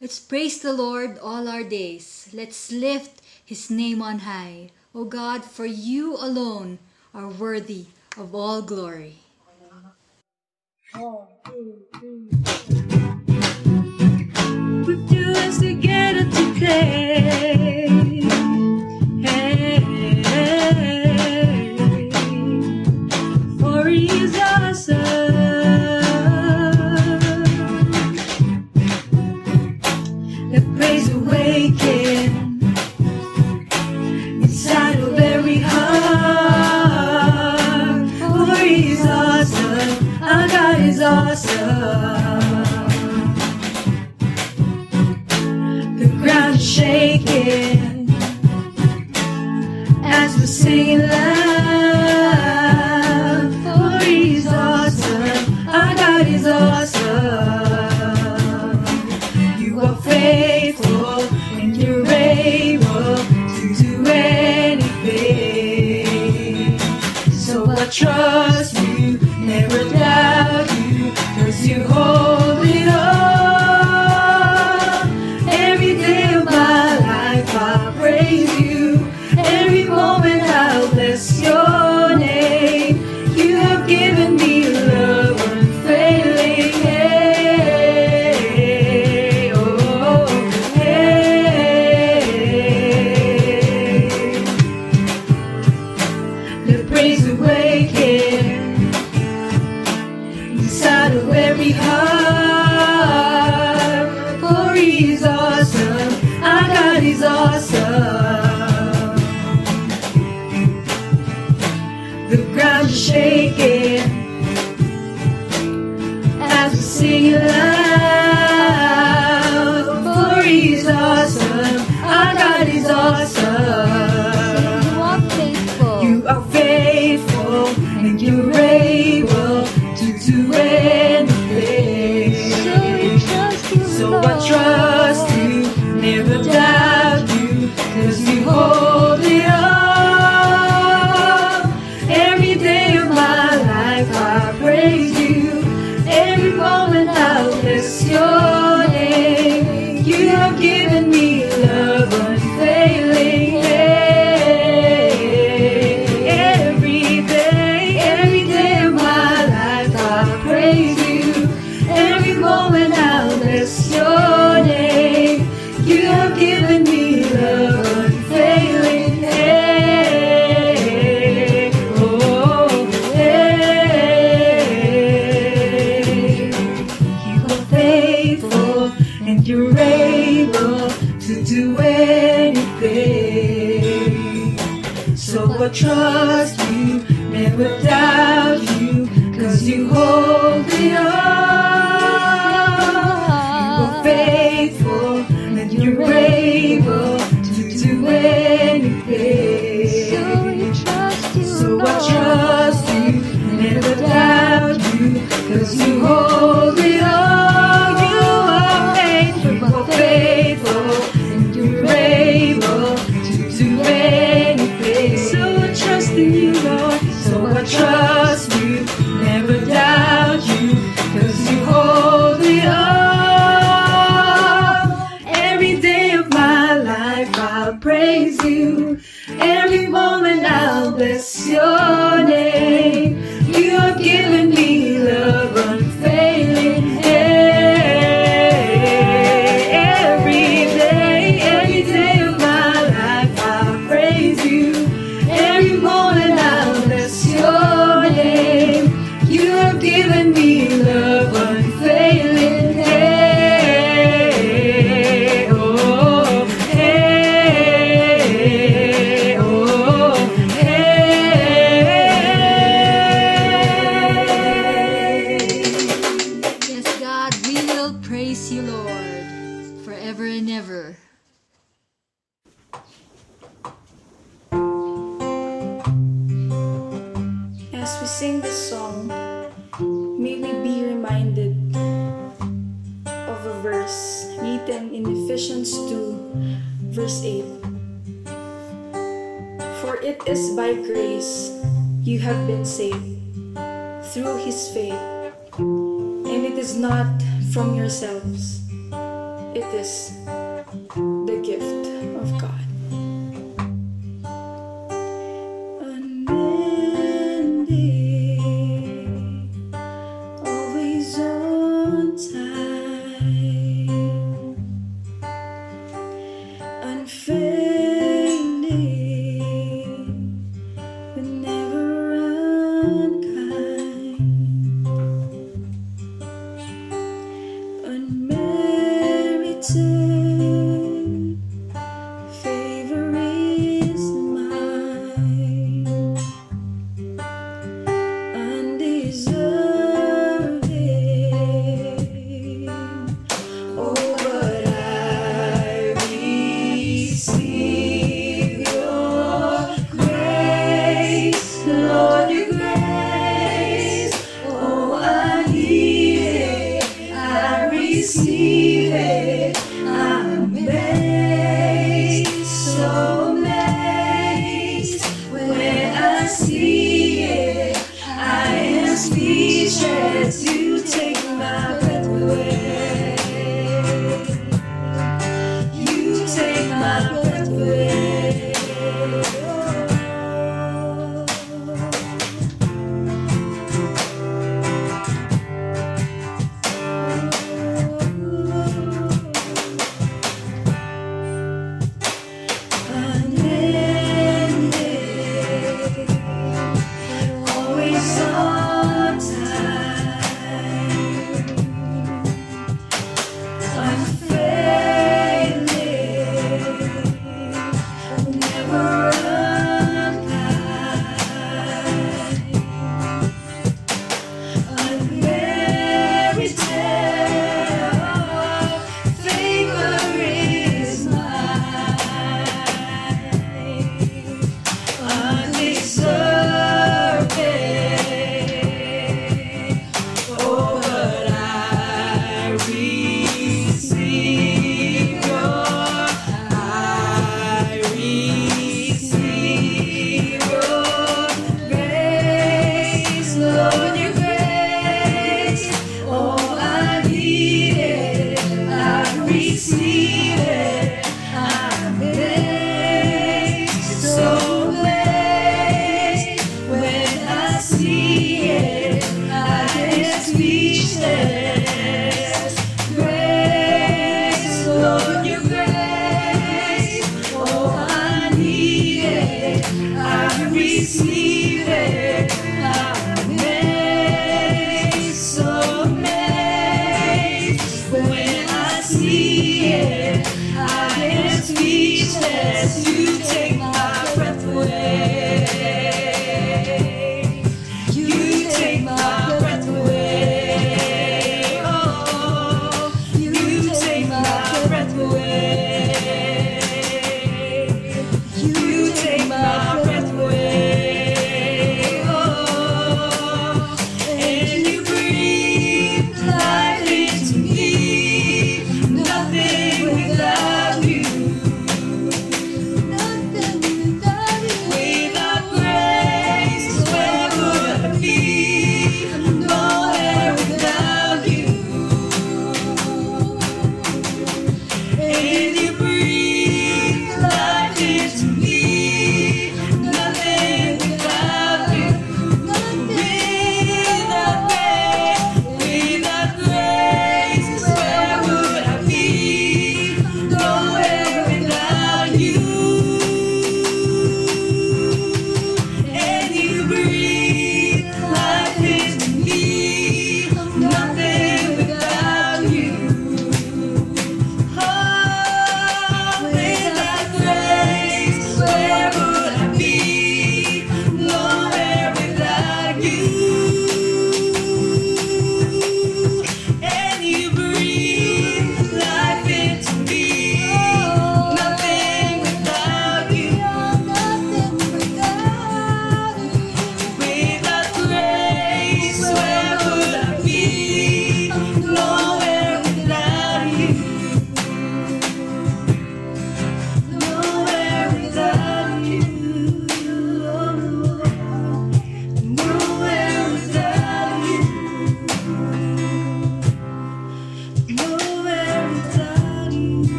Let's praise the Lord all our days. Let's lift his name on high. O God, for you alone are worthy of all glory. be like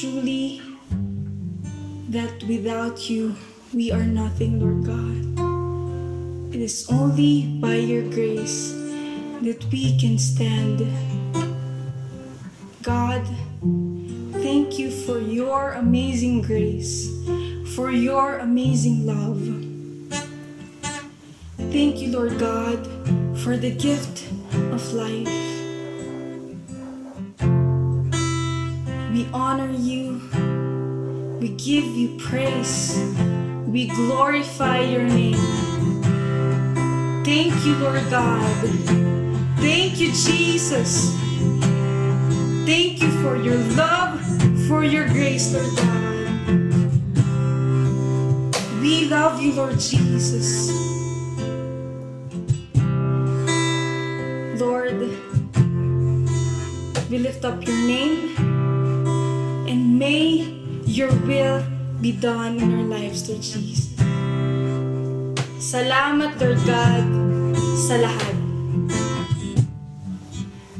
truly that without you we are nothing, Lord God. It is only by your grace that we can stand. God, thank you for your amazing grace, for your amazing love. Thank you, Lord God, for the gift of life. We honor you. We give you praise. We glorify your name. Thank you, Lord God. Thank you, Jesus. Thank you for your love, for your grace, Lord God. We love you, Lord Jesus. Lord, we lift up your name may your will be done in our lives, Lord Jesus. Salamat, Lord God, sa lahat.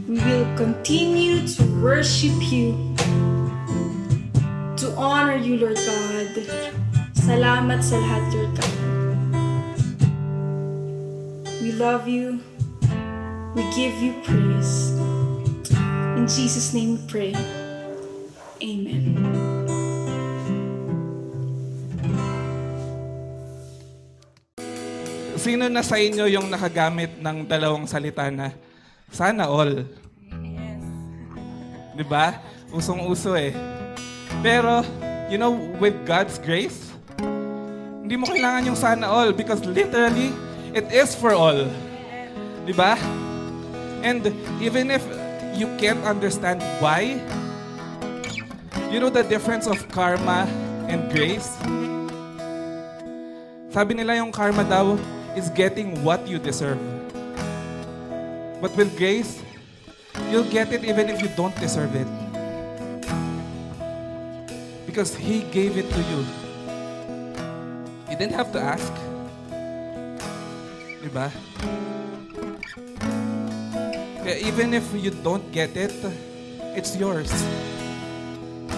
We will continue to worship you, to honor you, Lord God. Salamat sa lahat, Lord God. We love you. We give you praise. In Jesus' name we pray. Sino na sa inyo yung nakagamit ng dalawang salita na sana all? Di ba? Usong-uso eh. Pero, you know, with God's grace, hindi mo kailangan yung sana all because literally, it is for all. Di ba? And even if you can't understand why, you know the difference of karma and grace? Sabi nila yung karma daw is getting what you deserve. But with grace, you'll get it even if you don't deserve it. Because He gave it to you. You didn't have to ask. Diba? Even if you don't get it, it's yours.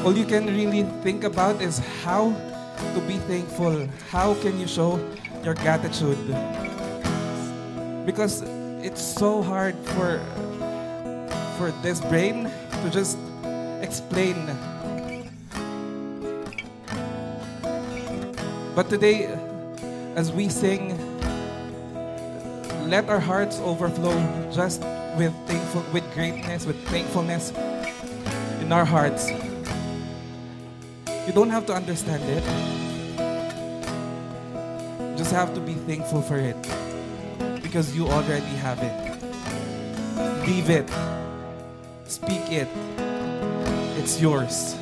All you can really think about is how to be thankful. How can you show your gratitude? Because it's so hard for for this brain to just explain. But today, as we sing, let our hearts overflow just with thankful, with greatness, with thankfulness in our hearts. You don't have to understand it. Just have to be thankful for it because you already have it. Leave it. Speak it. It's yours.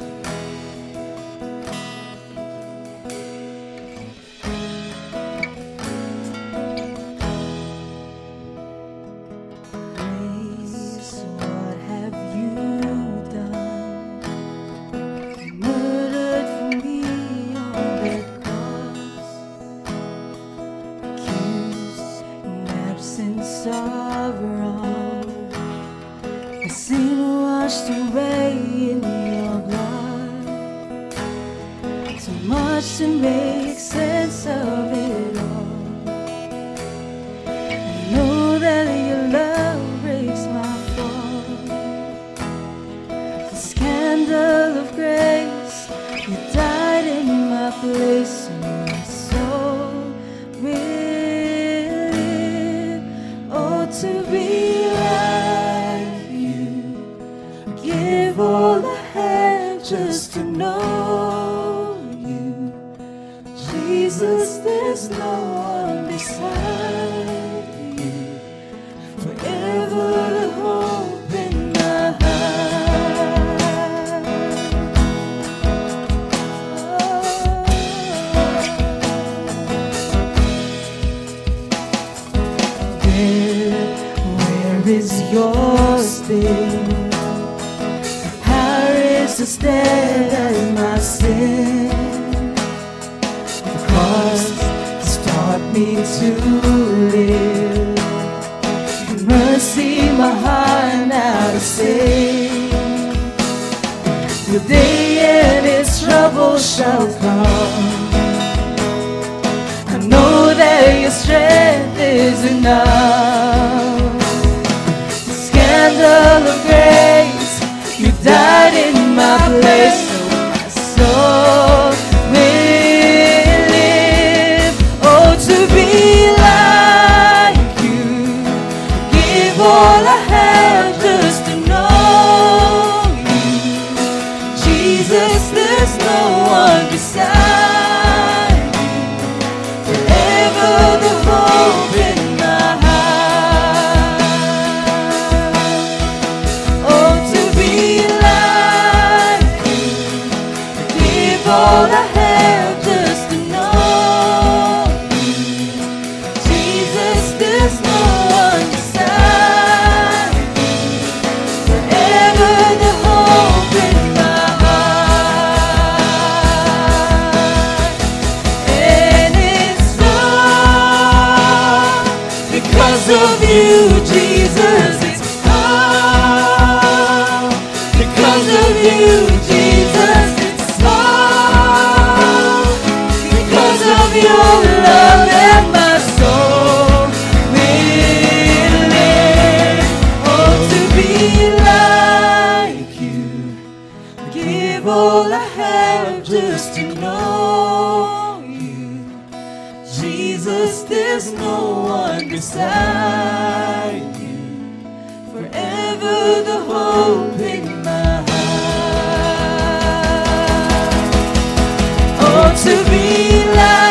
There's no one beside you. Forever the hope in my heart. Oh, to be like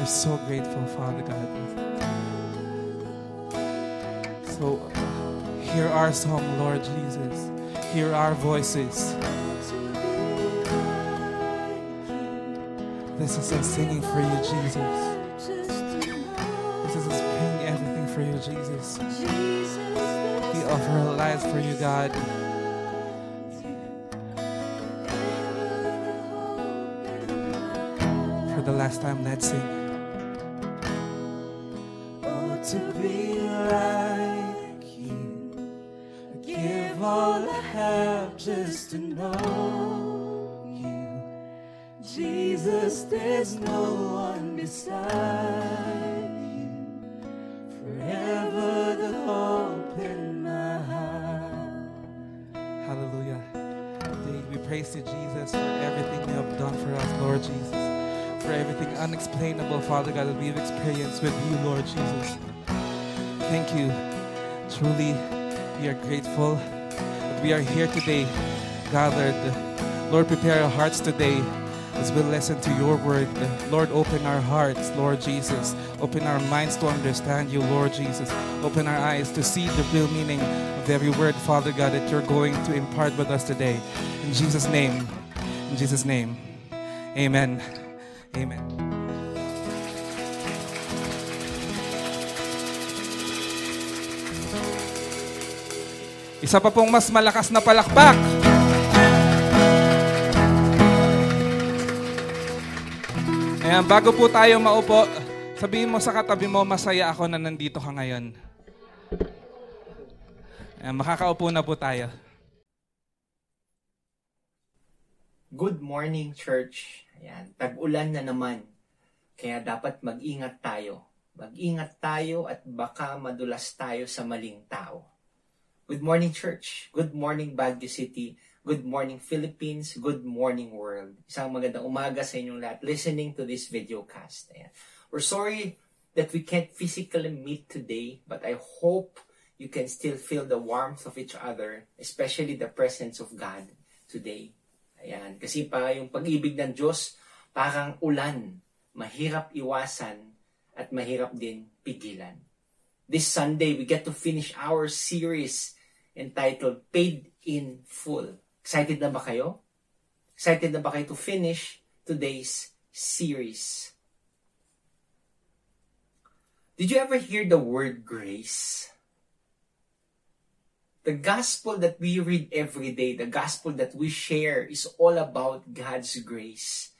we're so grateful, Father God. So hear our song, Lord Jesus. Hear our voices. This is us singing for you, Jesus. This is us praying everything for you, Jesus. We offer our lives for you, God. For the last time, let's sing. Praise you, Jesus, for everything you have done for us, Lord Jesus. For everything unexplainable, Father God, that we've experienced with you, Lord Jesus. Thank you. Truly, we are grateful that we are here today, gathered. Lord, prepare our hearts today as we listen to your word. Lord, open our hearts, Lord Jesus. Open our minds to understand you, Lord Jesus. Open our eyes to see the real meaning of every word, Father God, that you're going to impart with us today. In Jesus' name, in Jesus' name, amen. Amen. Isa pa pong mas malakas na palakpak. Ayan, bago po tayo maupo, sabihin mo sa katabi mo, masaya ako na nandito ka ngayon. Ayan, makakaupo na po tayo. Good morning, church. Ayan, tag-ulan na naman. Kaya dapat mag-ingat tayo. Mag-ingat tayo at baka madulas tayo sa maling tao. Good morning, church. Good morning, Baguio City. Good morning, Philippines. Good morning, world. Isang magandang umaga sa inyong lahat listening to this video cast. Ayan. We're sorry that we can't physically meet today, but I hope you can still feel the warmth of each other, especially the presence of God today. Ayan. Kasi pa yung pag-ibig ng Diyos, parang ulan. Mahirap iwasan at mahirap din pigilan. This Sunday, we get to finish our series entitled Paid in Full. Excited na ba kayo? Excited na ba kayo to finish today's series? Did you ever hear the word grace? The gospel that we read every day, the gospel that we share is all about God's grace.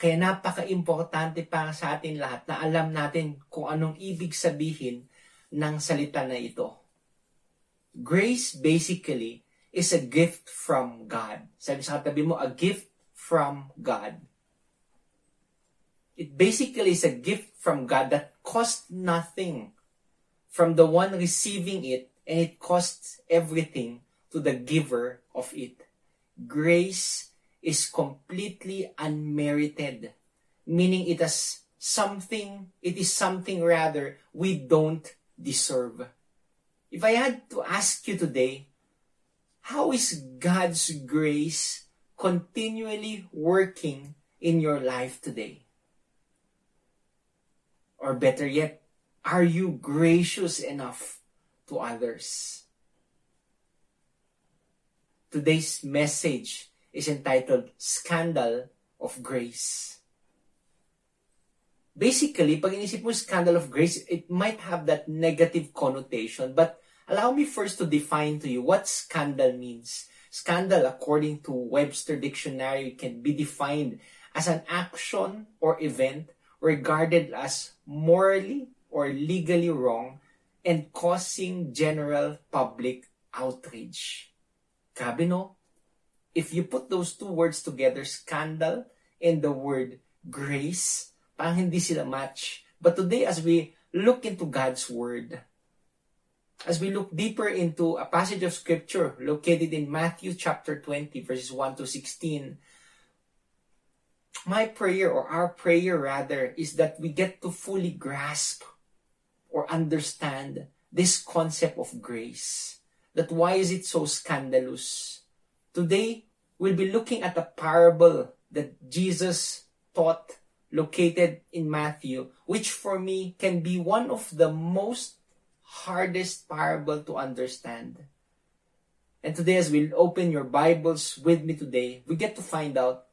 Kaya napaka-importante para sa atin lahat na alam natin kung anong ibig sabihin ng salita na ito. Grace basically is a gift from God. Sabi sa katabi mo, a gift from God. It basically is a gift from God that costs nothing from the one receiving it and it costs everything to the giver of it. Grace is completely unmerited, meaning it is something, it is something rather we don't deserve. If I had to ask you today, how is God's grace continually working in your life today? Or better yet, are you gracious enough to others? Today's message is entitled Scandal of Grace. Basically, pag inisip mo scandal of grace, it might have that negative connotation. But Allow me first to define to you what scandal means. Scandal, according to Webster Dictionary, can be defined as an action or event regarded as morally or legally wrong and causing general public outrage. Grabe no? If you put those two words together, scandal and the word grace, parang hindi sila match. But today, as we look into God's Word, as we look deeper into a passage of Scripture located in Matthew chapter 20, verses 1 to 16, my prayer, or our prayer rather, is that we get to fully grasp or understand this concept of grace. That why is it so scandalous? Today, we'll be looking at a parable that Jesus taught located in Matthew, which for me can be one of the most hardest parable to understand. And today, as we open your Bibles with me today, we get to find out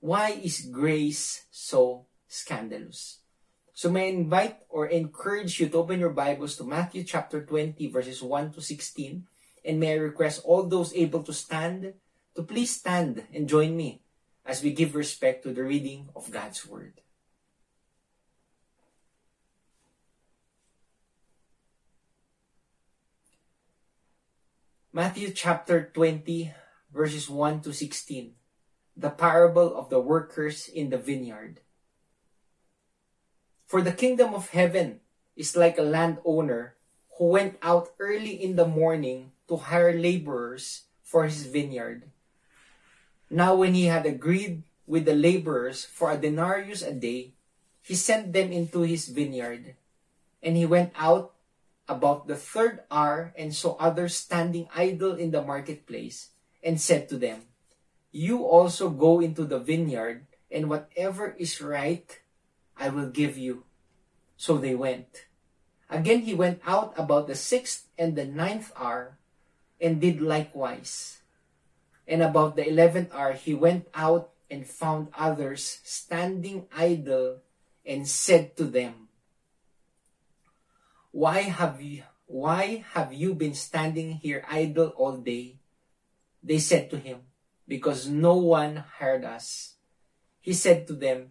why is grace so scandalous. So may I invite or encourage you to open your Bibles to Matthew chapter 20, verses 1 to 16. And may I request all those able to stand to please stand and join me as we give respect to the reading of God's Word. Matthew chapter 20, verses 1 to 16. The parable of the workers in the vineyard. For the kingdom of heaven is like a landowner who went out early in the morning to hire laborers for his vineyard. Now, when he had agreed with the laborers for a denarius a day, he sent them into his vineyard. And he went out about the third hour and saw others standing idle in the marketplace, and said to them, You also go into the vineyard, and whatever is right, I will give you. So they went. Again he went out about the sixth and the ninth hour, and did likewise. And about the eleventh hour he went out and found others standing idle, and said to them, Why have you why have you been standing here idle all day? They said to him, Because no one hired us. He said to them,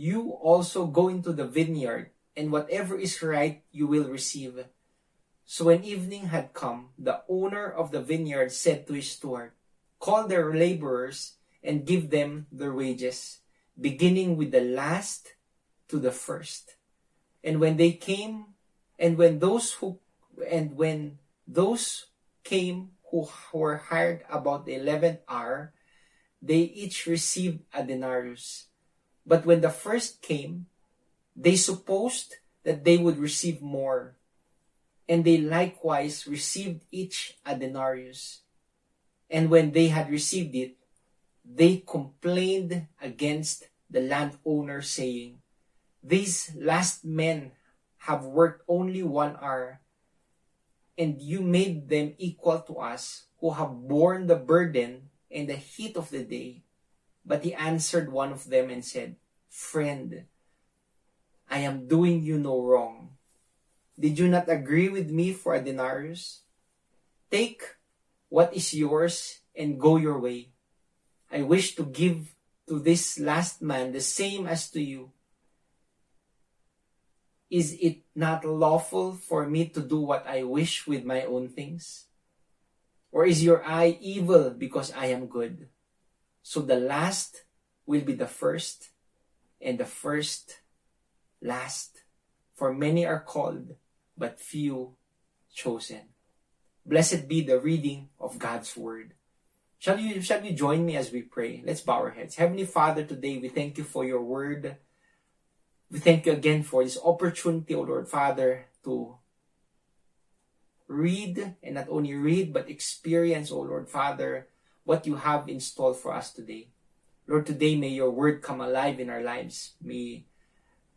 You also go into the vineyard, and whatever is right you will receive. So when evening had come, the owner of the vineyard said to his steward, Call their laborers and give them their wages, beginning with the last to the first. And when they came, and when those who, and when those came who were hired about the eleventh hour, they each received a denarius. But when the first came, they supposed that they would receive more, and they likewise received each a denarius. And when they had received it, they complained against the landowner, saying, These last men have worked only one hour, and you made them equal to us who have borne the burden and the heat of the day. But he answered one of them and said, Friend, I am doing you no wrong. Did you not agree with me for a denarius? Take what is yours and go your way. I wish to give to this last man the same as to you. Is it not lawful for me to do what I wish with my own things? Or is your eye evil because I am good? So the last will be the first, and the first last. For many are called, but few chosen. Blessed be the reading of God's word. Shall you, shall you join me as we pray? Let's bow our heads. Heavenly Father, today we thank you for your word. We thank you again for this opportunity, O Lord Father, to read and not only read but experience, O Lord Father, what you have installed for us today. Lord, today may your word come alive in our lives. May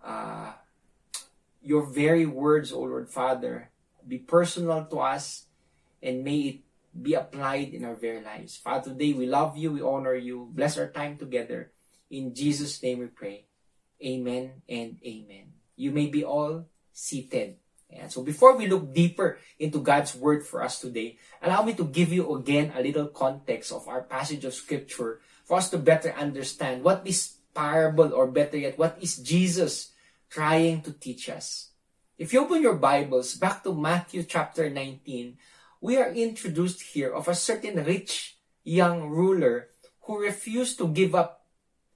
uh, your very words, O Lord Father, be personal to us and may it be applied in our very lives. Father, today we love you, we honor you. Bless our time together. In Jesus' name we pray. Amen and amen. You may be all seated And so before we look deeper into God's word for us today, allow me to give you again a little context of our passage of scripture for us to better understand what this parable or better yet, what is Jesus trying to teach us. If you open your Bibles back to Matthew chapter 19, we are introduced here of a certain rich young ruler who refused to give up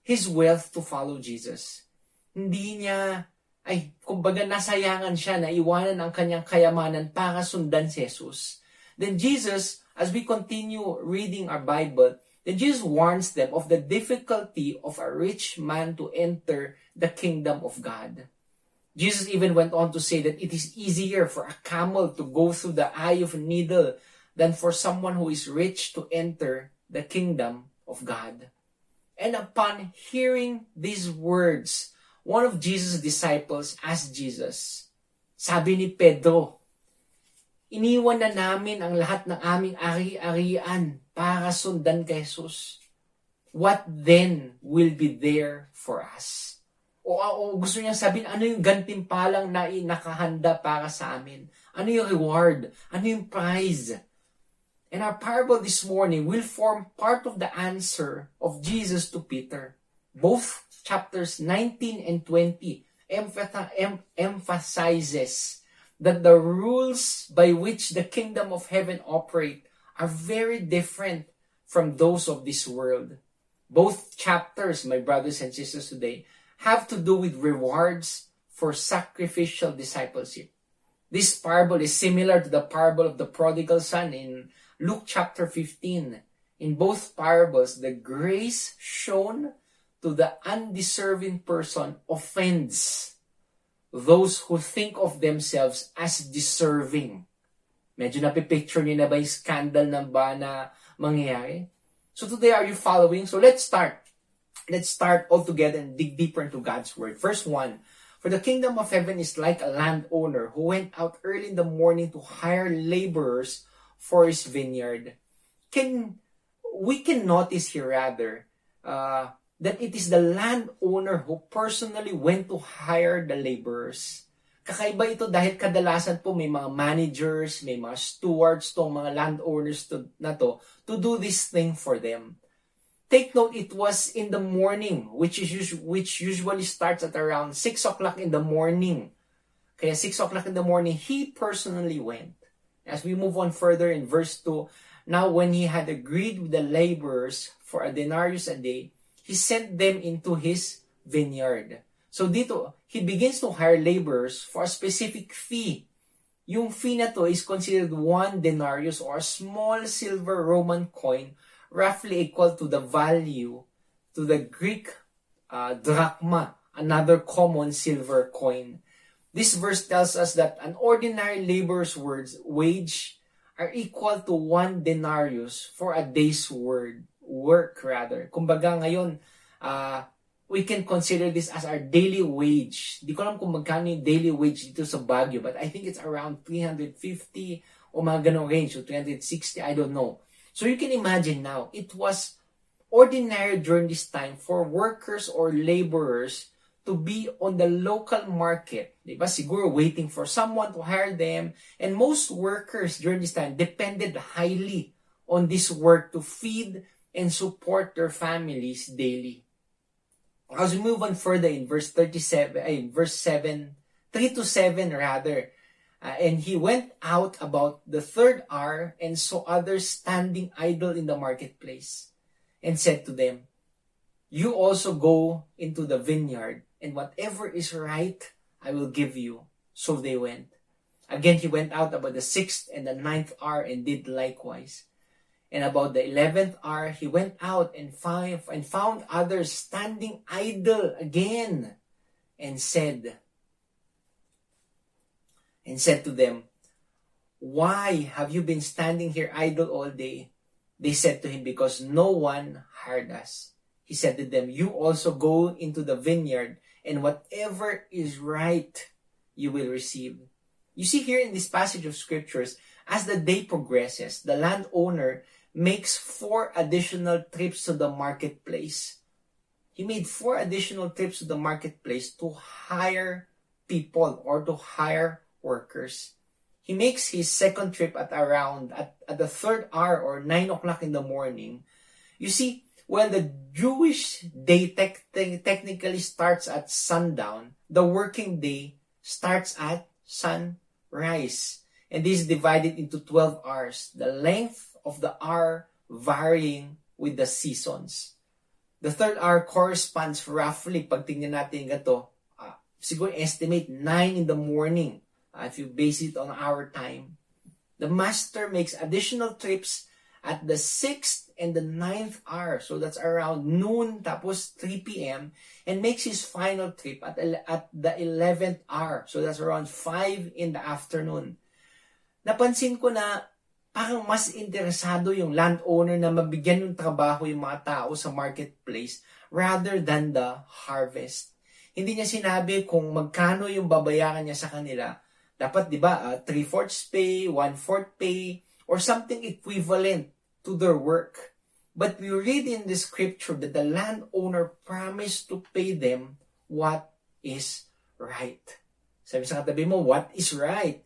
his wealth to follow Jesus. Hindi niya ay kumbaga nasayangan siya na iwanan ang kanyang kayamanan para sundan si Jesus. Then Jesus, as we continue reading our Bible, then Jesus warns them of the difficulty of a rich man to enter the kingdom of God. Jesus even went on to say that it is easier for a camel to go through the eye of a needle than for someone who is rich to enter the kingdom of God. And upon hearing these words, one of Jesus' disciples asked Jesus, sabi ni Pedro, iniwan na namin ang lahat ng aming ari-arian para sundan kay Jesus. What then will be there for us? O, o gusto niya sabihin, ano yung gantimpalang na nakahanda para sa amin? Ano yung reward? Ano yung prize? And our parable this morning will form part of the answer of Jesus to Peter. Both chapters 19 and 20 emphasizes that the rules by which the kingdom of heaven operate are very different from those of this world. Both chapters, my brothers and sisters today, have to do with rewards for sacrificial discipleship. This parable is similar to the parable of the prodigal son in Luke chapter 15. In both parables, the grace shown to the undeserving person offends those who think of themselves as deserving. Medyo napipicture niyo na ba yung scandal ng ba na mangyayari? So today, are you following? So let's start. Let's start all together and dig deeper into God's Word. Verse 1. For the kingdom of heaven is like a landowner who went out early in the morning to hire laborers for his vineyard. Can we can notice here rather uh, that it is the landowner who personally went to hire the laborers. Kakaiba ito dahil kadalasan po may mga managers, may mga stewards tong mga landowners to, na to to do this thing for them. Take note, it was in the morning, which is which usually starts at around 6 o'clock in the morning. Kaya 6 o'clock in the morning, he personally went. As we move on further in verse 2, now when he had agreed with the laborers for a denarius a day, he sent them into his vineyard. So dito, he begins to hire laborers for a specific fee. Yung fee na to is considered one denarius or a small silver Roman coin roughly equal to the value to the Greek uh, drachma, another common silver coin. This verse tells us that an ordinary laborer's words, wage are equal to one denarius for a day's word work rather. Kumbaga ngayon, uh, we can consider this as our daily wage. Di ko alam kung magkano yung daily wage dito sa Baguio, but I think it's around 350 o mga ganong range, so 360, I don't know. So you can imagine now, it was ordinary during this time for workers or laborers to be on the local market. Di ba? Siguro waiting for someone to hire them. And most workers during this time depended highly on this work to feed and support their families daily. As we move on further in verse 37, in verse 7, 3 to 7 rather, uh, and he went out about the third hour and saw others standing idle in the marketplace and said to them, You also go into the vineyard, and whatever is right, I will give you. So they went. Again, he went out about the sixth and the ninth hour and did likewise. And about the eleventh hour, he went out and found, and found others standing idle again, and said, and said to them, Why have you been standing here idle all day? They said to him, Because no one hired us. He said to them, You also go into the vineyard, and whatever is right, you will receive. You see here in this passage of scriptures, as the day progresses, the landowner makes four additional trips to the marketplace. He made four additional trips to the marketplace to hire people or to hire workers. He makes his second trip at around at, at the third hour or nine o'clock in the morning. You see, while the Jewish day tec- te- technically starts at sundown, the working day starts at sunrise. And this is divided into 12 hours, the length of the hour varying with the seasons. The third hour corresponds roughly, pag tingnan natin gato, uh, siguro estimate 9 in the morning uh, if you base it on our time. The master makes additional trips at the 6th and the 9th hour. So that's around noon tapos 3 p.m. and makes his final trip at, at the 11th hour. So that's around 5 in the afternoon. Napansin ko na parang mas interesado yung landowner na mabigyan ng trabaho yung mga tao sa marketplace rather than the harvest. Hindi niya sinabi kung magkano yung babayaran niya sa kanila. Dapat, di ba, uh, three-fourths pay, one-fourth pay, or something equivalent to their work. But we read in the scripture that the landowner promised to pay them what is right. Sabi sa katabi mo, what is right?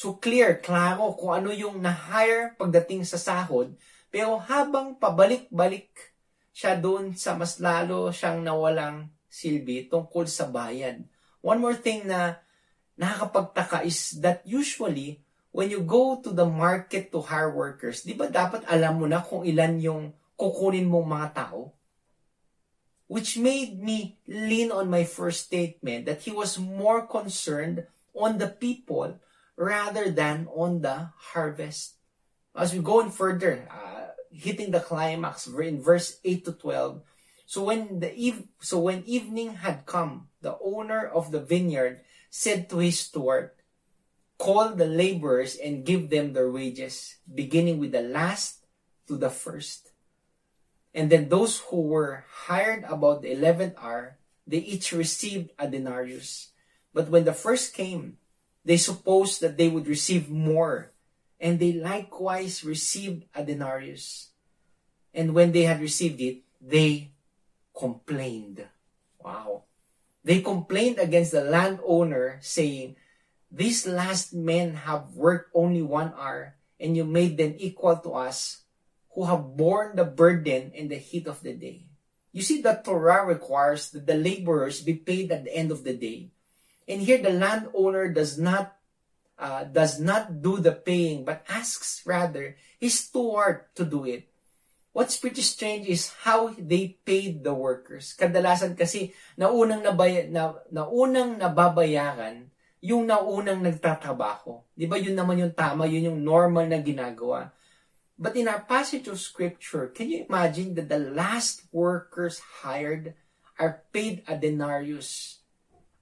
So clear, klaro kung ano yung na-hire pagdating sa sahod. Pero habang pabalik-balik siya doon sa mas lalo siyang nawalang silbi tungkol sa bayad. One more thing na nakakapagtaka is that usually when you go to the market to hire workers, di ba dapat alam mo na kung ilan yung kukunin mong mga tao? Which made me lean on my first statement that he was more concerned on the people rather than on the harvest. As we go on further, uh, hitting the climax in verse 8 to 12. So when the eve, so when evening had come, the owner of the vineyard said to his steward, Call the laborers and give them their wages, beginning with the last to the first. And then those who were hired about the eleventh hour, they each received a denarius. But when the first came, they supposed that they would receive more, and they likewise received a denarius. And when they had received it, they complained. Wow. They complained against the landowner, saying, These last men have worked only one hour, and you made them equal to us, who have borne the burden in the heat of the day. You see, the Torah requires that the laborers be paid at the end of the day. And here the landowner does not uh, does not do the paying, but asks rather his steward to do it. What's pretty strange is how they paid the workers. Kadalasan kasi naunang nabay, na, naunang nababayaran yung naunang nagtatrabaho. Di ba yun naman yung tama, yun yung normal na ginagawa. But in our passage of scripture, can you imagine that the last workers hired are paid a denarius,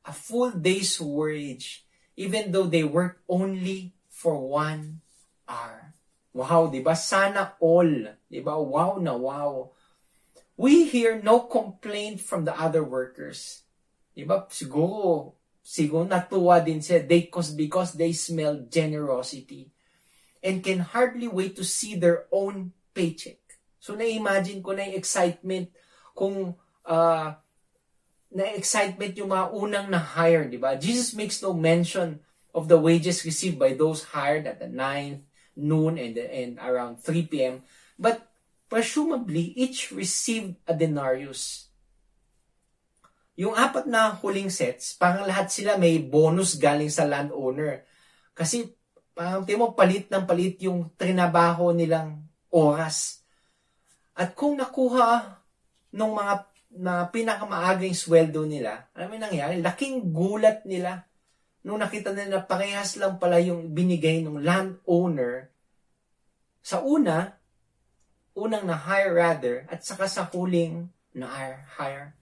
a full day's wage, even though they work only for one hour. Wow, di ba? Sana all. Di ba? Wow na wow. We hear no complaint from the other workers. Di ba? Siguro, siguro natuwa din sila they, cause, because they smell generosity and can hardly wait to see their own paycheck. So, na-imagine ko na yung excitement kung uh, na-excitement yung mga unang na-hire, di ba? Jesus makes no mention of the wages received by those hired at the 9th, noon, and, and around 3 p.m. But presumably, each received a denarius. Yung apat na huling sets, parang lahat sila may bonus galing sa landowner. Kasi parang mo, palit ng palit yung trinabaho nilang oras. At kung nakuha ng mga na pinakamaagang sweldo nila, alam mo yung nangyari? Laking gulat nila nung nakita nila na parehas lang pala yung binigay ng landowner sa una, unang na-hire rather, at saka sa huling na-hire.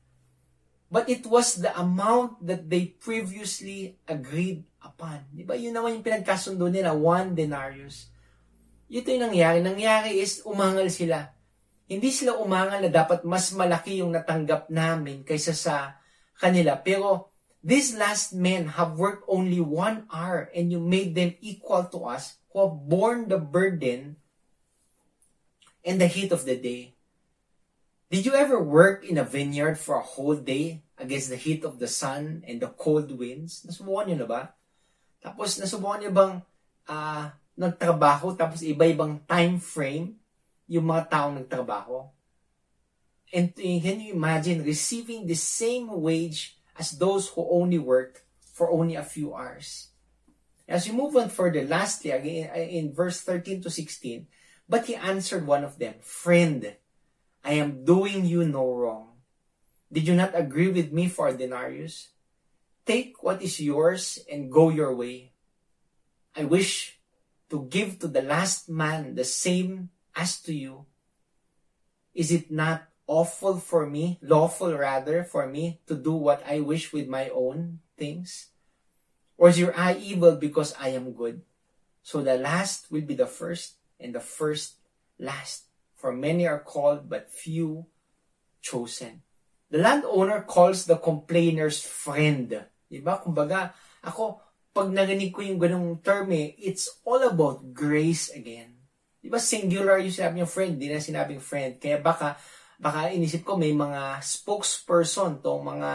But it was the amount that they previously agreed upon. Di ba? Yun naman yung pinagkasundo nila, one denarius. Ito yung nangyari. Nangyari is umangal sila. Hindi sila umangal na dapat mas malaki yung natanggap namin kaysa sa kanila. Pero these last men have worked only one hour and you made them equal to us who have borne the burden and the heat of the day. Did you ever work in a vineyard for a whole day, against the heat of the sun and the cold winds? Nasubukan niyo na ba? Tapos nasubukan niyo bang ah, nagtrabaho tapos iba-ibang time frame yung mga taong nagtrabaho? And can you imagine receiving the same wage as those who only work for only a few hours? As we move on further, lastly, again, in verse 13 to 16, but he answered one of them, Friend, I am doing you no wrong. Did you not agree with me for a denarius? Take what is yours and go your way. I wish to give to the last man the same as to you. Is it not awful for me, lawful rather, for me to do what I wish with my own things? Or is your eye evil because I am good? So the last will be the first, and the first last. For many are called, but few chosen. The landowner calls the complainer's friend. Diba? Kumbaga, ako, pag narinig ko yung ganong term eh, it's all about grace again. Diba singular yung sinabi yung friend, di na sinabing friend. Kaya baka, baka inisip ko may mga spokesperson tong mga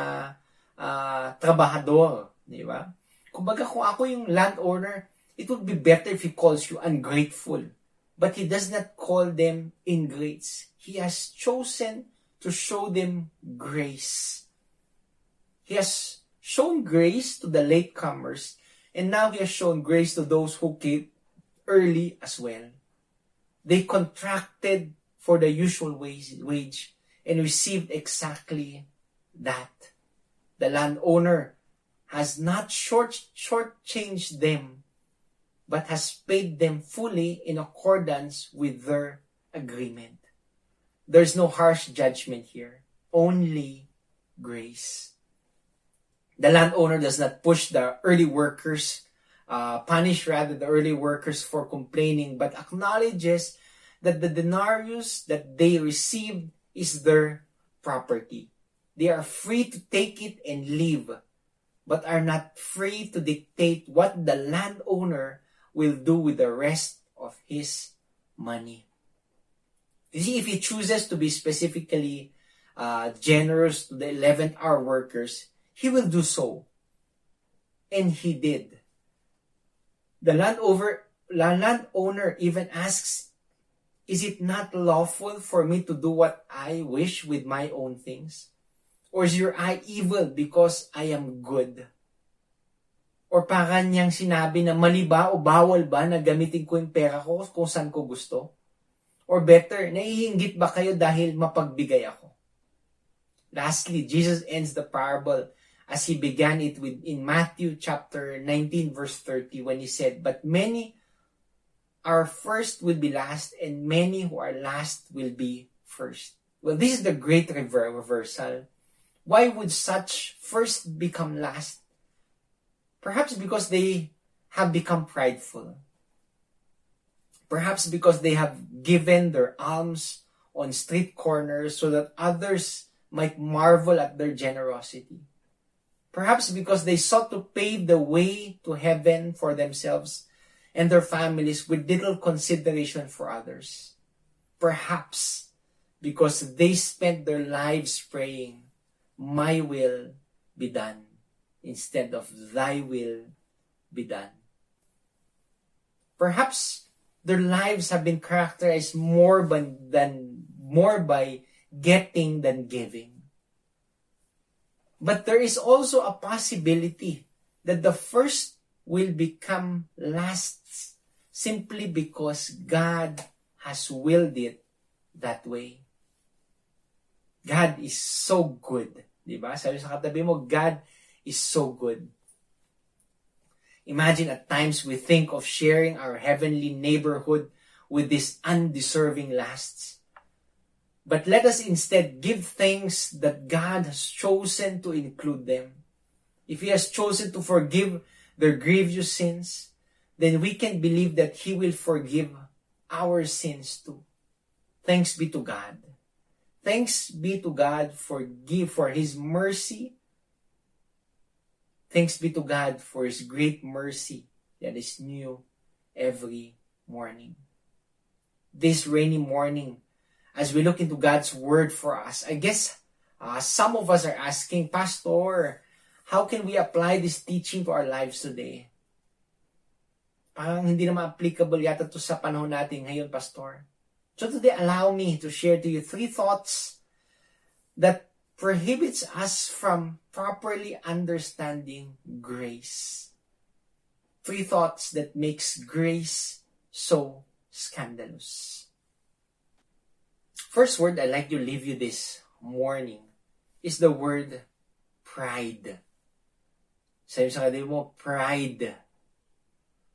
uh, trabahador. Di ba? Kumbaga kung ako yung landowner, it would be better if he calls you ungrateful. But he does not call them ingrates. He has chosen to show them grace. He has shown grace to the latecomers, and now he has shown grace to those who came early as well. They contracted for the usual wage and received exactly that. The landowner has not short shortchanged them, but has paid them fully in accordance with their agreement. There's no harsh judgment here, only grace. The landowner does not push the early workers, uh, punish rather the early workers for complaining, but acknowledges that the denarius that they received is their property. They are free to take it and leave but are not free to dictate what the landowner will do with the rest of his money. You see, if he chooses to be specifically uh, generous to the 11th hour workers, he will do so. And he did. The landowner, landowner even asks, Is it not lawful for me to do what I wish with my own things? Or is your eye evil because I am good? Or parang niyang sinabi na mali ba o bawal ba na gamitin ko yung pera ko kung saan ko gusto? Or better, naiinggit ba kayo dahil mapagbigay ako? Lastly, Jesus ends the parable as he began it with in Matthew chapter 19 verse 30 when he said, But many are first will be last and many who are last will be first. Well, this is the great reversal. Why would such first become last? Perhaps because they have become prideful. Perhaps because they have given their alms on street corners so that others might marvel at their generosity. Perhaps because they sought to pave the way to heaven for themselves and their families with little consideration for others. Perhaps because they spent their lives praying, my will be done instead of thy will be done. Perhaps their lives have been characterized more by, than more by getting than giving. But there is also a possibility that the first will become last simply because God has willed it that way. God is so good Di ba? Sabi sa katabi mo, God is so good. Imagine at times we think of sharing our heavenly neighborhood with these undeserving lasts. But let us instead give thanks that God has chosen to include them. If He has chosen to forgive their grievous sins, then we can believe that He will forgive our sins too. Thanks be to God. Thanks be to God for give for his mercy. Thanks be to God for his great mercy that is new every morning. This rainy morning, as we look into God's word for us, I guess Uh, some of us are asking, Pastor, how can we apply this teaching to our lives today? Parang hindi naman applicable yata to sa panahon natin ngayon, Pastor. So today, allow me to share to you three thoughts that prohibits us from properly understanding grace. Three thoughts that makes grace so scandalous. First word I'd like to leave you this morning is the word pride. Sabi sa kadil mo, pride.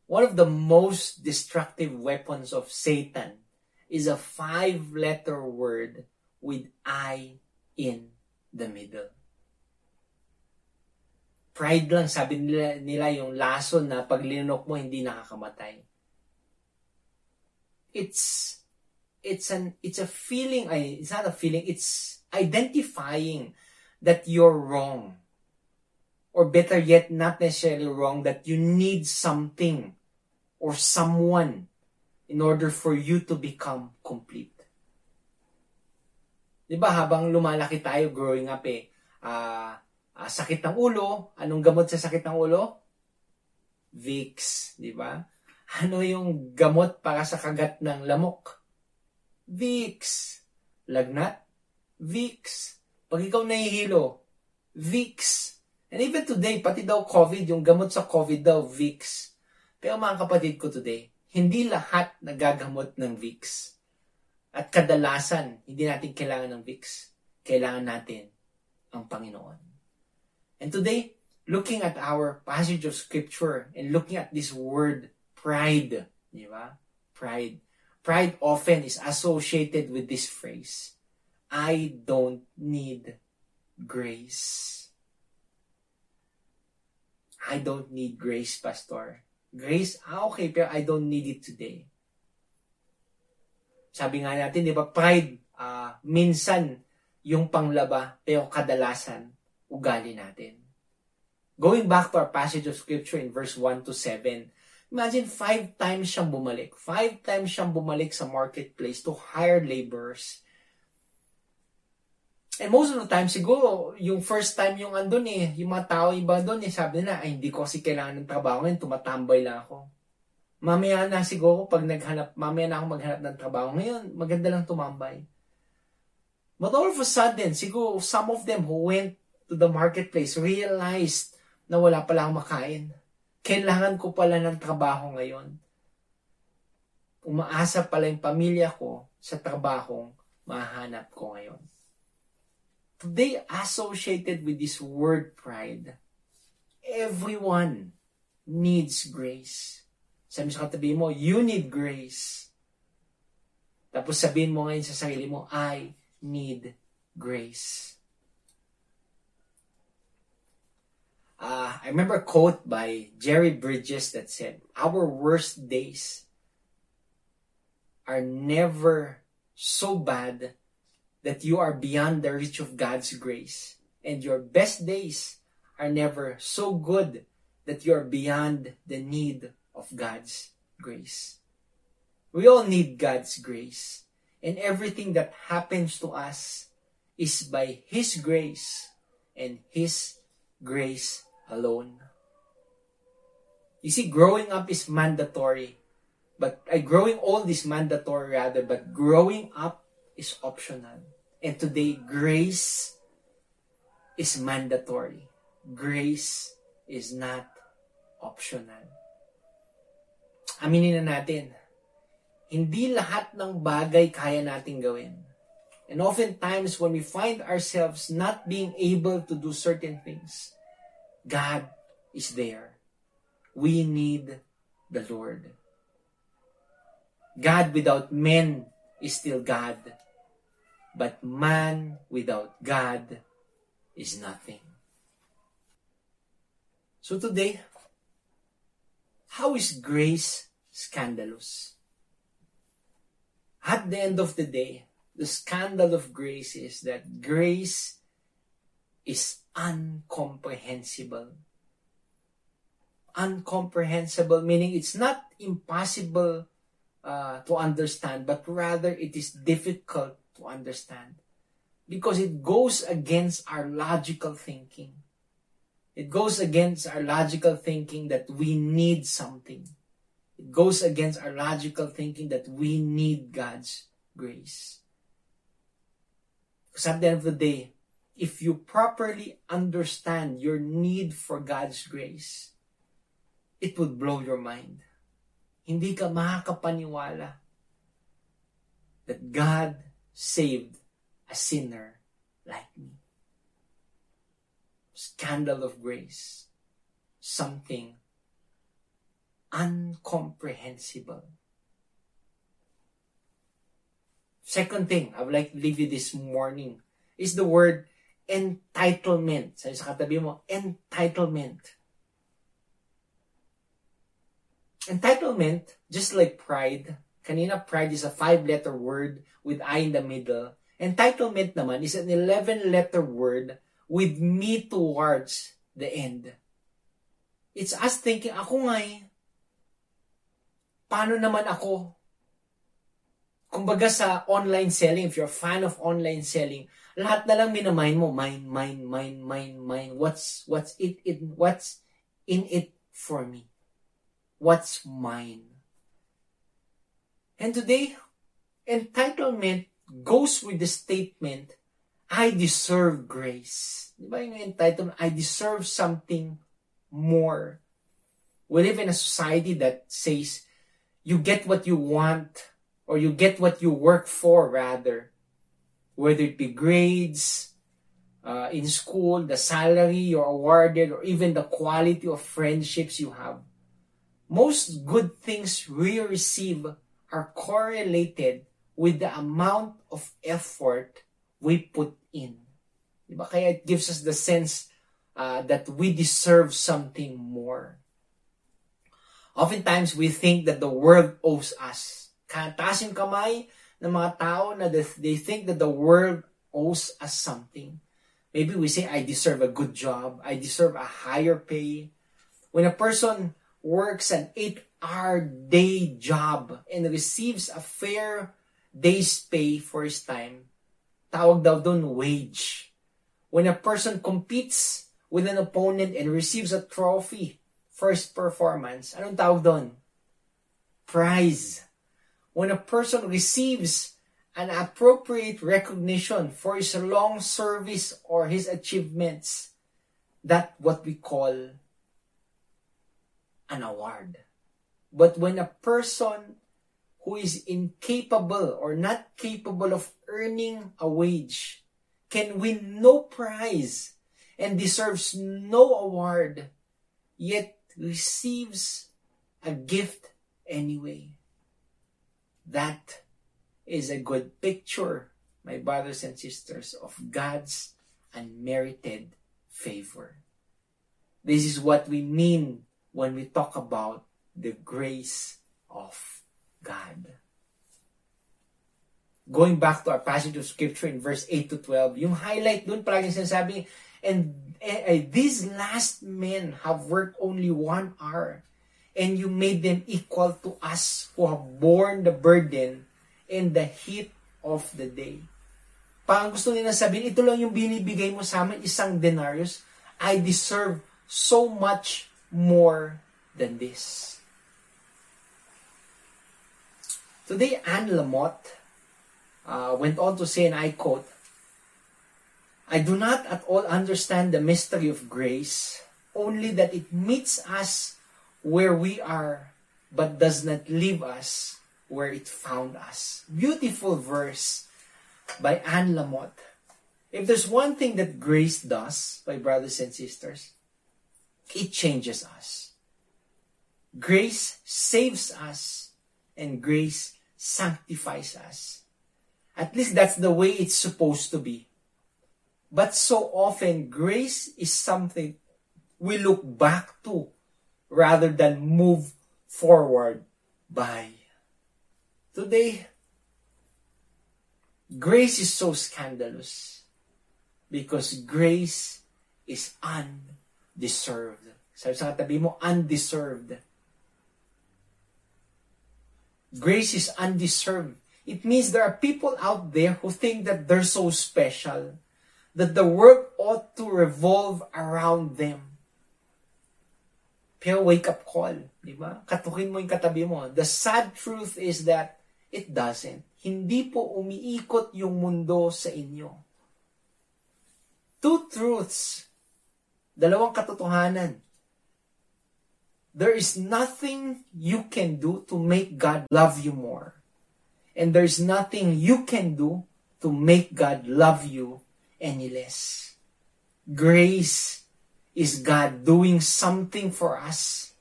One of the most destructive weapons of Satan is a five-letter word with I in the middle. Pride lang, sabi nila, nila yung lason na pag linok mo, hindi nakakamatay. It's, it's an, it's a feeling, ay, it's not a feeling, it's identifying that you're wrong. Or better yet, not necessarily wrong, that you need something or someone in order for you to become complete. Di ba habang lumalaki tayo growing up eh, ah, ah, sakit ng ulo, anong gamot sa sakit ng ulo? Vicks, di ba? Ano yung gamot para sa kagat ng lamok? Vicks. Lagnat? Vicks. Pag ikaw nahihilo, Vicks. And even today, pati daw COVID, yung gamot sa COVID daw, Vicks. Pero mga kapatid ko today, hindi lahat nagagamot ng Vicks. At kadalasan, hindi natin kailangan ng Vicks. Kailangan natin ang Panginoon. And today, looking at our passage of Scripture and looking at this word, pride, di ba? Pride. Pride often is associated with this phrase, I don't need grace. I don't need grace, Pastor. Grace, ah okay, pero I don't need it today. Sabi nga natin, di ba, pride, ah, minsan yung panglaba, pero kadalasan, ugali natin. Going back to our passage of scripture in verse 1 to 7, imagine five times siyang bumalik. Five times siyang bumalik sa marketplace to hire laborers. And most of the time, siguro, yung first time yung andun eh, yung mga tao iba doon eh, sabi nila, ay hindi ko kasi kailangan ng trabaho ngayon, tumatambay lang ako. Mamaya na siguro, pag naghanap, mamaya na ako maghanap ng trabaho ngayon, maganda lang tumambay. But all of a sudden, siguro some of them who went to the marketplace realized na wala pala akong makain. Kailangan ko pala ng trabaho ngayon. Umaasa pala yung pamilya ko sa trabahong mahanap ko ngayon. Today, associated with this word pride, everyone needs grace. Sabi sa katabi mo, you need grace. Tapos sabihin mo ngayon sa sarili mo, I need grace. Uh, I remember a quote by Jerry Bridges that said, Our worst days are never so bad that you are beyond the reach of God's grace. And your best days are never so good that you are beyond the need of God's grace. We all need God's grace. And everything that happens to us is by His grace and His grace alone. You see, growing up is mandatory. But uh, growing old is mandatory rather, but growing up is optional. And today, grace is mandatory. Grace is not optional. Aminin na natin, hindi lahat ng bagay kaya nating gawin. And oftentimes, when we find ourselves not being able to do certain things, God is there. We need the Lord. God without men is still God. But man without God is nothing. So today, how is grace scandalous? At the end of the day, the scandal of grace is that grace is uncomprehensible. Uncomprehensible, meaning it's not impossible uh, to understand, but rather it is difficult to understand. because it goes against our logical thinking. It goes against our logical thinking that we need something. It goes against our logical thinking that we need God's grace. Because at the end of the day, if you properly understand your need for God's grace, it would blow your mind. Hindi ka makakapaniwala that God saved a sinner like me. Scandal of grace. Something incomprehensible. Second thing I would like to leave you this morning is the word entitlement. Sabi sa katabi mo, entitlement. Entitlement, just like pride, kanina pride is a five-letter word with I in the middle. Entitlement naman is an 11-letter word with me towards the end. It's us thinking, ako nga eh, paano naman ako? Kumbaga sa online selling, if you're a fan of online selling, lahat na lang minamind mo, mine, mine, mine, mine, mine. What's, what's it, it, what's in it for me? What's mine? And today, entitlement goes with the statement, I deserve grace. Di ba yung entitlement? I deserve something more. We live in a society that says, you get what you want, or you get what you work for, rather. Whether it be grades, uh, in school, the salary you're awarded, or even the quality of friendships you have. Most good things we receive are correlated with the amount of effort we put in. Diba? Kaya it gives us the sense uh, that we deserve something more. Oftentimes, we think that the world owes us. Taas yung kamay ng mga tao na they think that the world owes us something. Maybe we say, I deserve a good job. I deserve a higher pay. When a person works an eight-hour day job and receives a fair day's pay for his time, tawag daw doon wage. When a person competes with an opponent and receives a trophy for his performance, anong tawag doon? Prize. When a person receives an appropriate recognition for his long service or his achievements, that what we call an award. But when a person who is incapable or not capable of earning a wage can win no prize and deserves no award, yet receives a gift anyway. That is a good picture, my brothers and sisters, of God's unmerited favor. This is what we mean when we talk about the grace of God. Going back to our passage of scripture in verse 8 to 12, yung highlight dun palaging sinasabi, and uh, these last men have worked only one hour, and you made them equal to us who have borne the burden in the heat of the day. Parang gusto nila sabihin, ito lang yung binibigay mo sa amin, isang denarius. I deserve so much more than this. Today, Anne Lamott uh, went on to say, and I quote, I do not at all understand the mystery of grace, only that it meets us where we are, but does not leave us where it found us. Beautiful verse by Anne Lamott. If there's one thing that grace does, my brothers and sisters, it changes us. Grace saves us, and grace sanctifies us. At least that's the way it's supposed to be. But so often, grace is something we look back to rather than move forward by. Today, grace is so scandalous because grace is undeserved. Sabi sa katabi mo, undeserved. Grace is undeserved. It means there are people out there who think that they're so special, that the world ought to revolve around them. Pero wake up call, di ba? Katukin mo yung katabi mo. The sad truth is that it doesn't. Hindi po umiikot yung mundo sa inyo. Two truths. Dalawang katotohanan. There is nothing you can do to make God love you more. And there's nothing you can do to make God love you any less. Grace is God doing something for us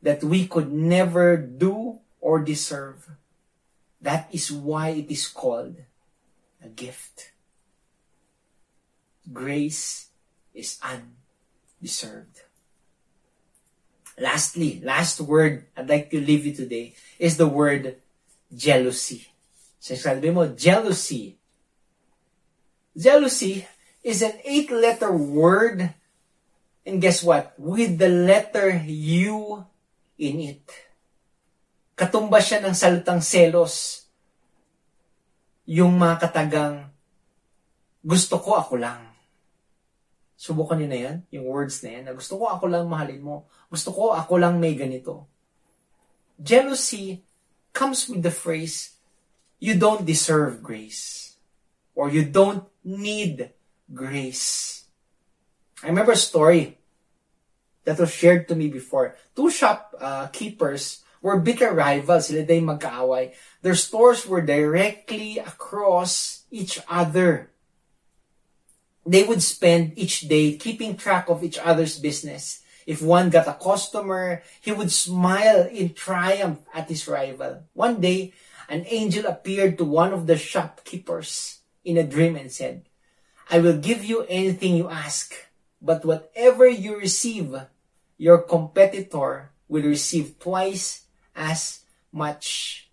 that we could never do or deserve. That is why it is called a gift. Grace is undeserved. Lastly, last word I'd like to leave you today is the word jealousy. Sabi mo, jealousy. Jealousy is an eight-letter word and guess what? With the letter U in it. Katumba siya ng salitang selos. Yung mga katagang, gusto ko ako lang. Subukan niyo na yan, yung words na yan, na gusto ko ako lang mahalin mo. Gusto ko ako lang may ganito. Jealousy comes with the phrase, you don't deserve grace. Or you don't need grace. I remember a story that was shared to me before. Two shop uh, keepers were bitter rivals. Sila day magkaaway. Their stores were directly across each other. They would spend each day keeping track of each other's business. If one got a customer, he would smile in triumph at his rival. One day, an angel appeared to one of the shopkeepers in a dream and said, I will give you anything you ask, but whatever you receive, your competitor will receive twice as much.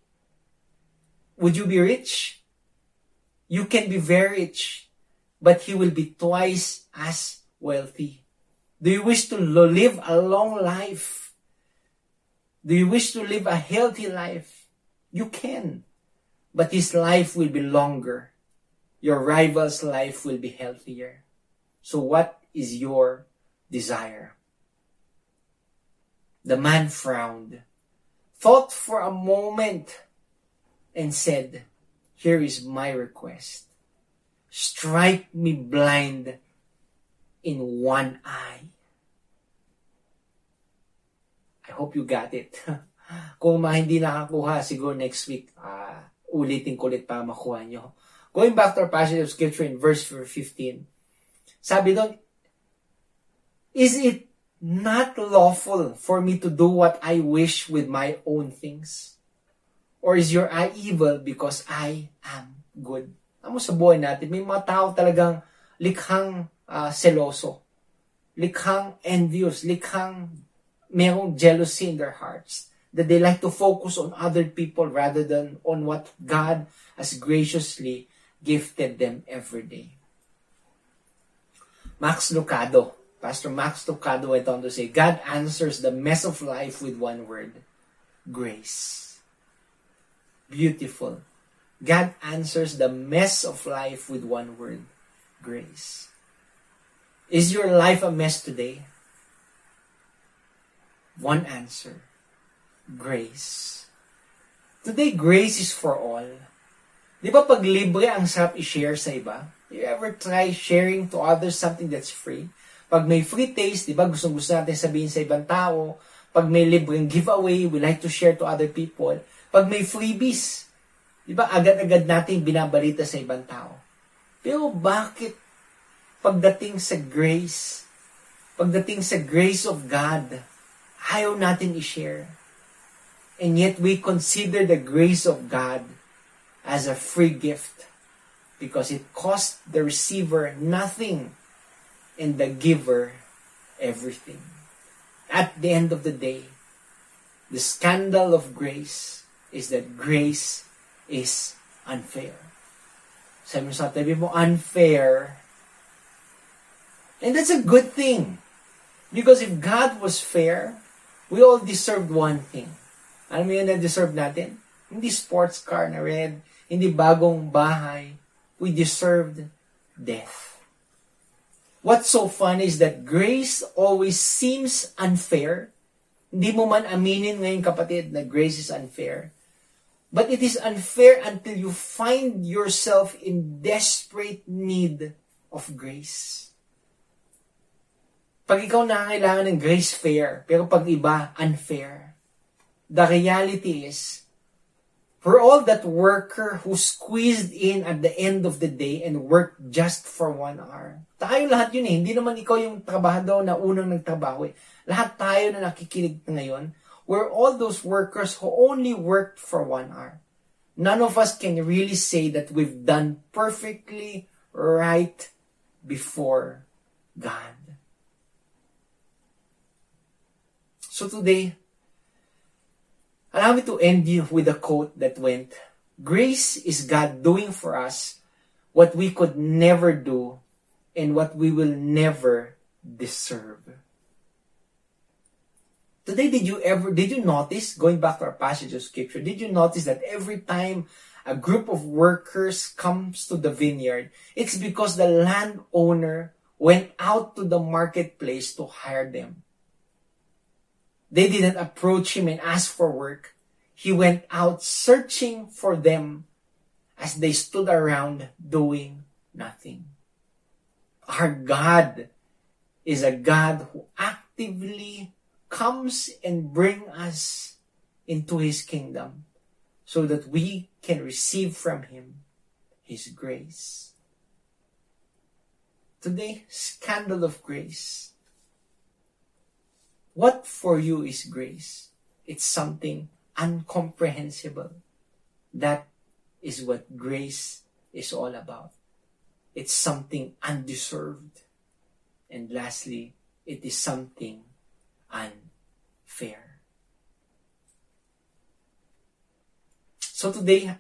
Would you be rich? You can be very rich, but he will be twice as wealthy. Do you wish to live a long life? Do you wish to live a healthy life? You can, but his life will be longer. Your rival's life will be healthier. So what is your desire? The man frowned, thought for a moment, and said, Here is my request. Strike me blind in one eye. I hope you got it. Kung ma hindi nakakuha, siguro next week, uh, ulitin ko ulit para makuha nyo. Going back to our passage of scripture in verse 15, sabi doon, Is it not lawful for me to do what I wish with my own things? Or is your eye evil because I am good? Amo sa buhay natin, may mga tao talagang likhang uh, seloso, likhang envious, likhang merong jealousy in their hearts. That they like to focus on other people rather than on what God has graciously gifted them every day. Max Lucado, Pastor Max Lucado went on to say, God answers the mess of life with one word, grace. Beautiful. God answers the mess of life with one word, grace. Is your life a mess today? One answer, grace. Today, grace is for all. Di ba pag libre ang sarap i-share sa iba? You ever try sharing to others something that's free? Pag may free taste, di ba gustong gusto natin sabihin sa ibang tao. Pag may libreng giveaway, we like to share to other people. Pag may freebies, di ba agad-agad natin binabalita sa ibang tao. Pero bakit pagdating sa grace, pagdating sa grace of God, ayaw natin i-share? And yet we consider the grace of God as a free gift because it cost the receiver nothing and the giver everything. At the end of the day, the scandal of grace is that grace is unfair. Sabi mo sa tabi mo, unfair. And that's a good thing. Because if God was fair, we all deserved one thing. Alam mo yun na deserve natin? Hindi sports car na red, hindi bagong bahay, we deserved death. What's so funny is that grace always seems unfair. Hindi mo man aminin ngayon kapatid na grace is unfair. But it is unfair until you find yourself in desperate need of grace. Pag ikaw nangangailangan ng grace fair, pero pag iba, unfair. The reality is, for all that worker who squeezed in at the end of the day and worked just for one hour. Tayo lahat yun eh. Hindi naman ikaw yung trabahador na unang nagtrabaho eh. Lahat tayo na nakikinig ngayon we're all those workers who only worked for one hour. None of us can really say that we've done perfectly right before God. So today, allow me to end you with a quote that went, Grace is God doing for us what we could never do and what we will never deserve. Today, did you ever, did you notice, going back to our passage of scripture, did you notice that every time a group of workers comes to the vineyard, it's because the landowner went out to the marketplace to hire them. They didn't approach him and ask for work. He went out searching for them as they stood around doing nothing. Our God is a God who actively comes and bring us into his kingdom so that we can receive from him his grace. Today, scandal of grace. What for you is grace? It's something incomprehensible. That is what grace is all about. It's something undeserved. And lastly, it is something unfair. So today,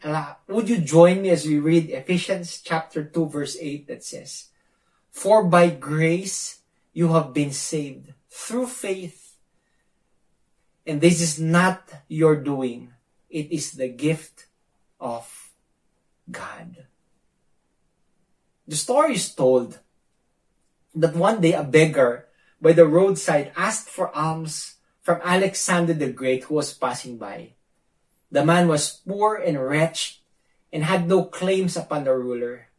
would you join me as we read Ephesians chapter 2 verse 8 that says, For by grace you have been saved through faith. And this is not your doing. It is the gift of God. The story is told that one day a beggar by the roadside asked for alms from Alexander the Great who was passing by. The man was poor and wretched and had no claims upon the ruler,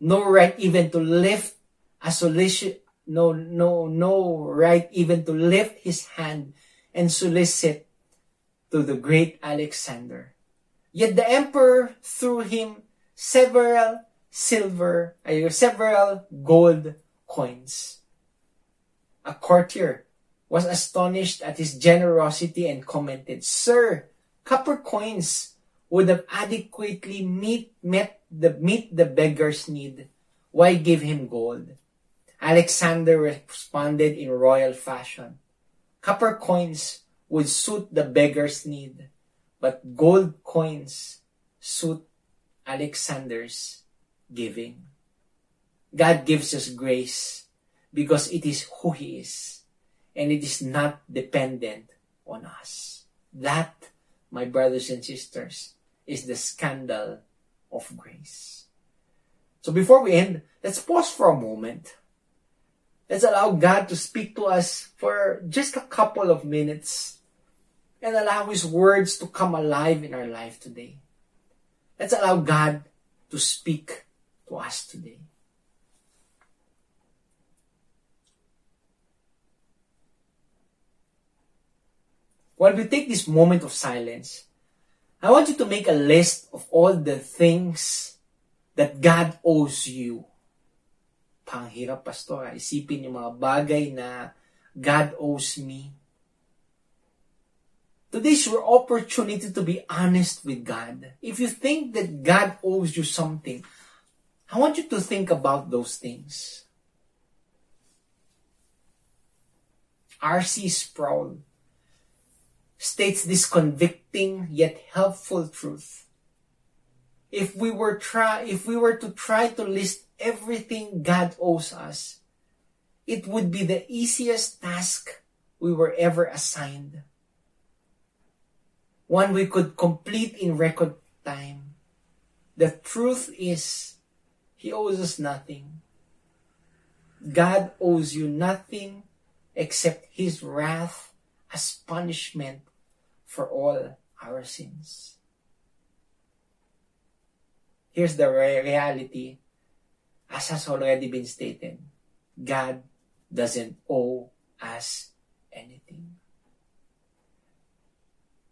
no right even to lift a solicit, no, no, no right even to lift his hand and solicit to the great Alexander. Yet the emperor threw him several silver, uh, several gold coins. A courtier was astonished at his generosity and commented, Sir, copper coins would have adequately meet, met the, meet the beggar's need. Why give him gold? Alexander responded in royal fashion. Copper coins would suit the beggar's need, but gold coins suit Alexander's giving. God gives us grace because it is who He is and it is not dependent on us. That, my brothers and sisters, is the scandal of grace. So before we end, let's pause for a moment. Let's allow God to speak to us for just a couple of minutes and allow His words to come alive in our life today. Let's allow God to speak to us today. While we take this moment of silence, I want you to make a list of all the things that God owes you. Panghirap, Pastor. Isipin yung mga bagay na God owes me. Today's your opportunity to be honest with God. If you think that God owes you something, I want you to think about those things. R.C. Sproul states this convicting yet helpful truth. If we were try if we were to try to list everything God owes us, it would be the easiest task we were ever assigned. One we could complete in record time. The truth is, He owes us nothing. God owes you nothing except His wrath as punishment for all our sins. Here's the re- reality, as has already been stated God doesn't owe us anything.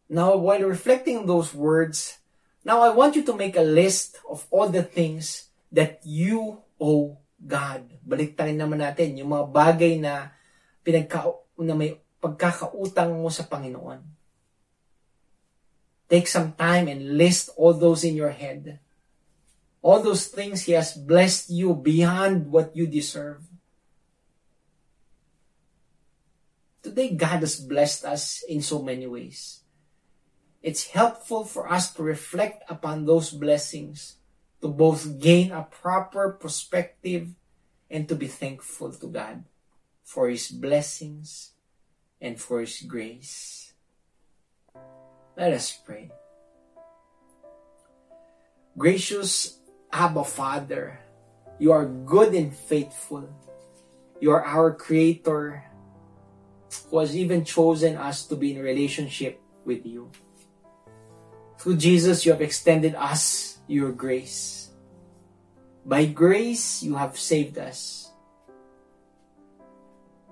Now, while reflecting those words, now I want you to make a list of all the things that you owe God. Baliktarin naman natin yung mga bagay na pinagka na may pagkakautang mo sa Panginoon. Take some time and list all those in your head. All those things He has blessed you beyond what you deserve. Today, God has blessed us in so many ways. It's helpful for us to reflect upon those blessings to both gain a proper perspective and to be thankful to God for His blessings and for His grace. Let us pray. Gracious Abba Father, you are good and faithful. You are our Creator who has even chosen us to be in relationship with you. Through Jesus, you have extended us your grace. By grace, you have saved us.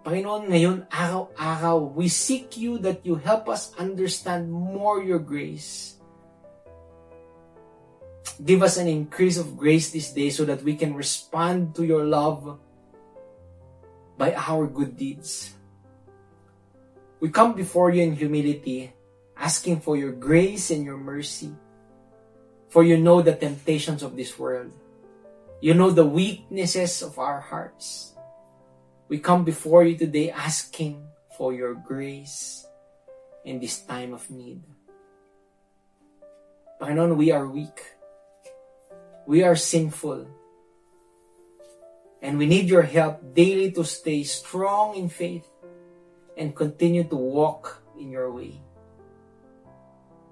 Panginoon, ngayon, araw-araw, we seek you that you help us understand more your grace. Give us an increase of grace this day so that we can respond to your love by our good deeds. We come before you in humility, asking for your grace and your mercy. For you know the temptations of this world. You know the weaknesses of our hearts. We come before you today asking for your grace in this time of need. Panginoon, we are weak. We are sinful. And we need your help daily to stay strong in faith and continue to walk in your way.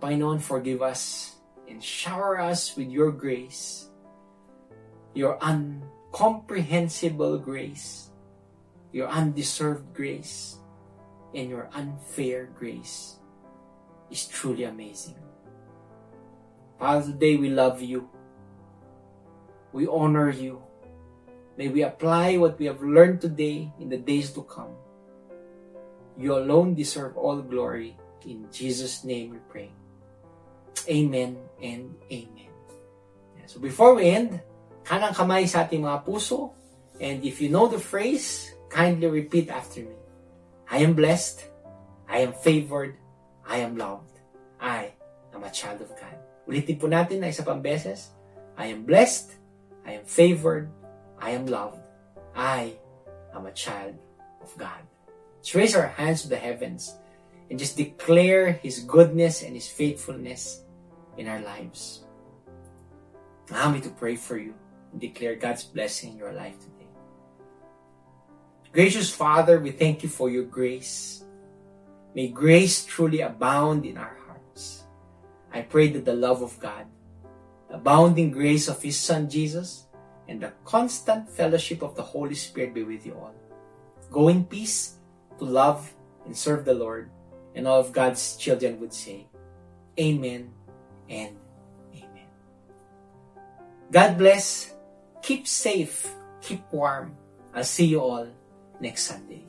Panginoon, forgive us and shower us with your grace, your incomprehensible grace, your undeserved grace, and your unfair grace is truly amazing. Father, today we love you. We honor you. May we apply what we have learned today in the days to come. You alone deserve all glory. In Jesus' name we pray. Amen and amen. So before we end, kanang kamay sa ating mga puso. And if you know the phrase, kindly repeat after me. I am blessed. I am favored. I am loved. I am a child of God. Ulitin po natin na isa pang beses. I am blessed. I am favored. I am loved. I am a child of God. Let's raise our hands to the heavens and just declare His goodness and His faithfulness in our lives. Allow me to pray for you and declare God's blessing in your life today. Gracious Father, we thank you for your grace. May grace truly abound in our hearts. I pray that the love of God, the abounding grace of His Son Jesus, and the constant fellowship of the Holy Spirit be with you all. Go in peace to love and serve the Lord, and all of God's children would say, Amen and Amen. God bless. Keep safe. Keep warm. I'll see you all next Sunday.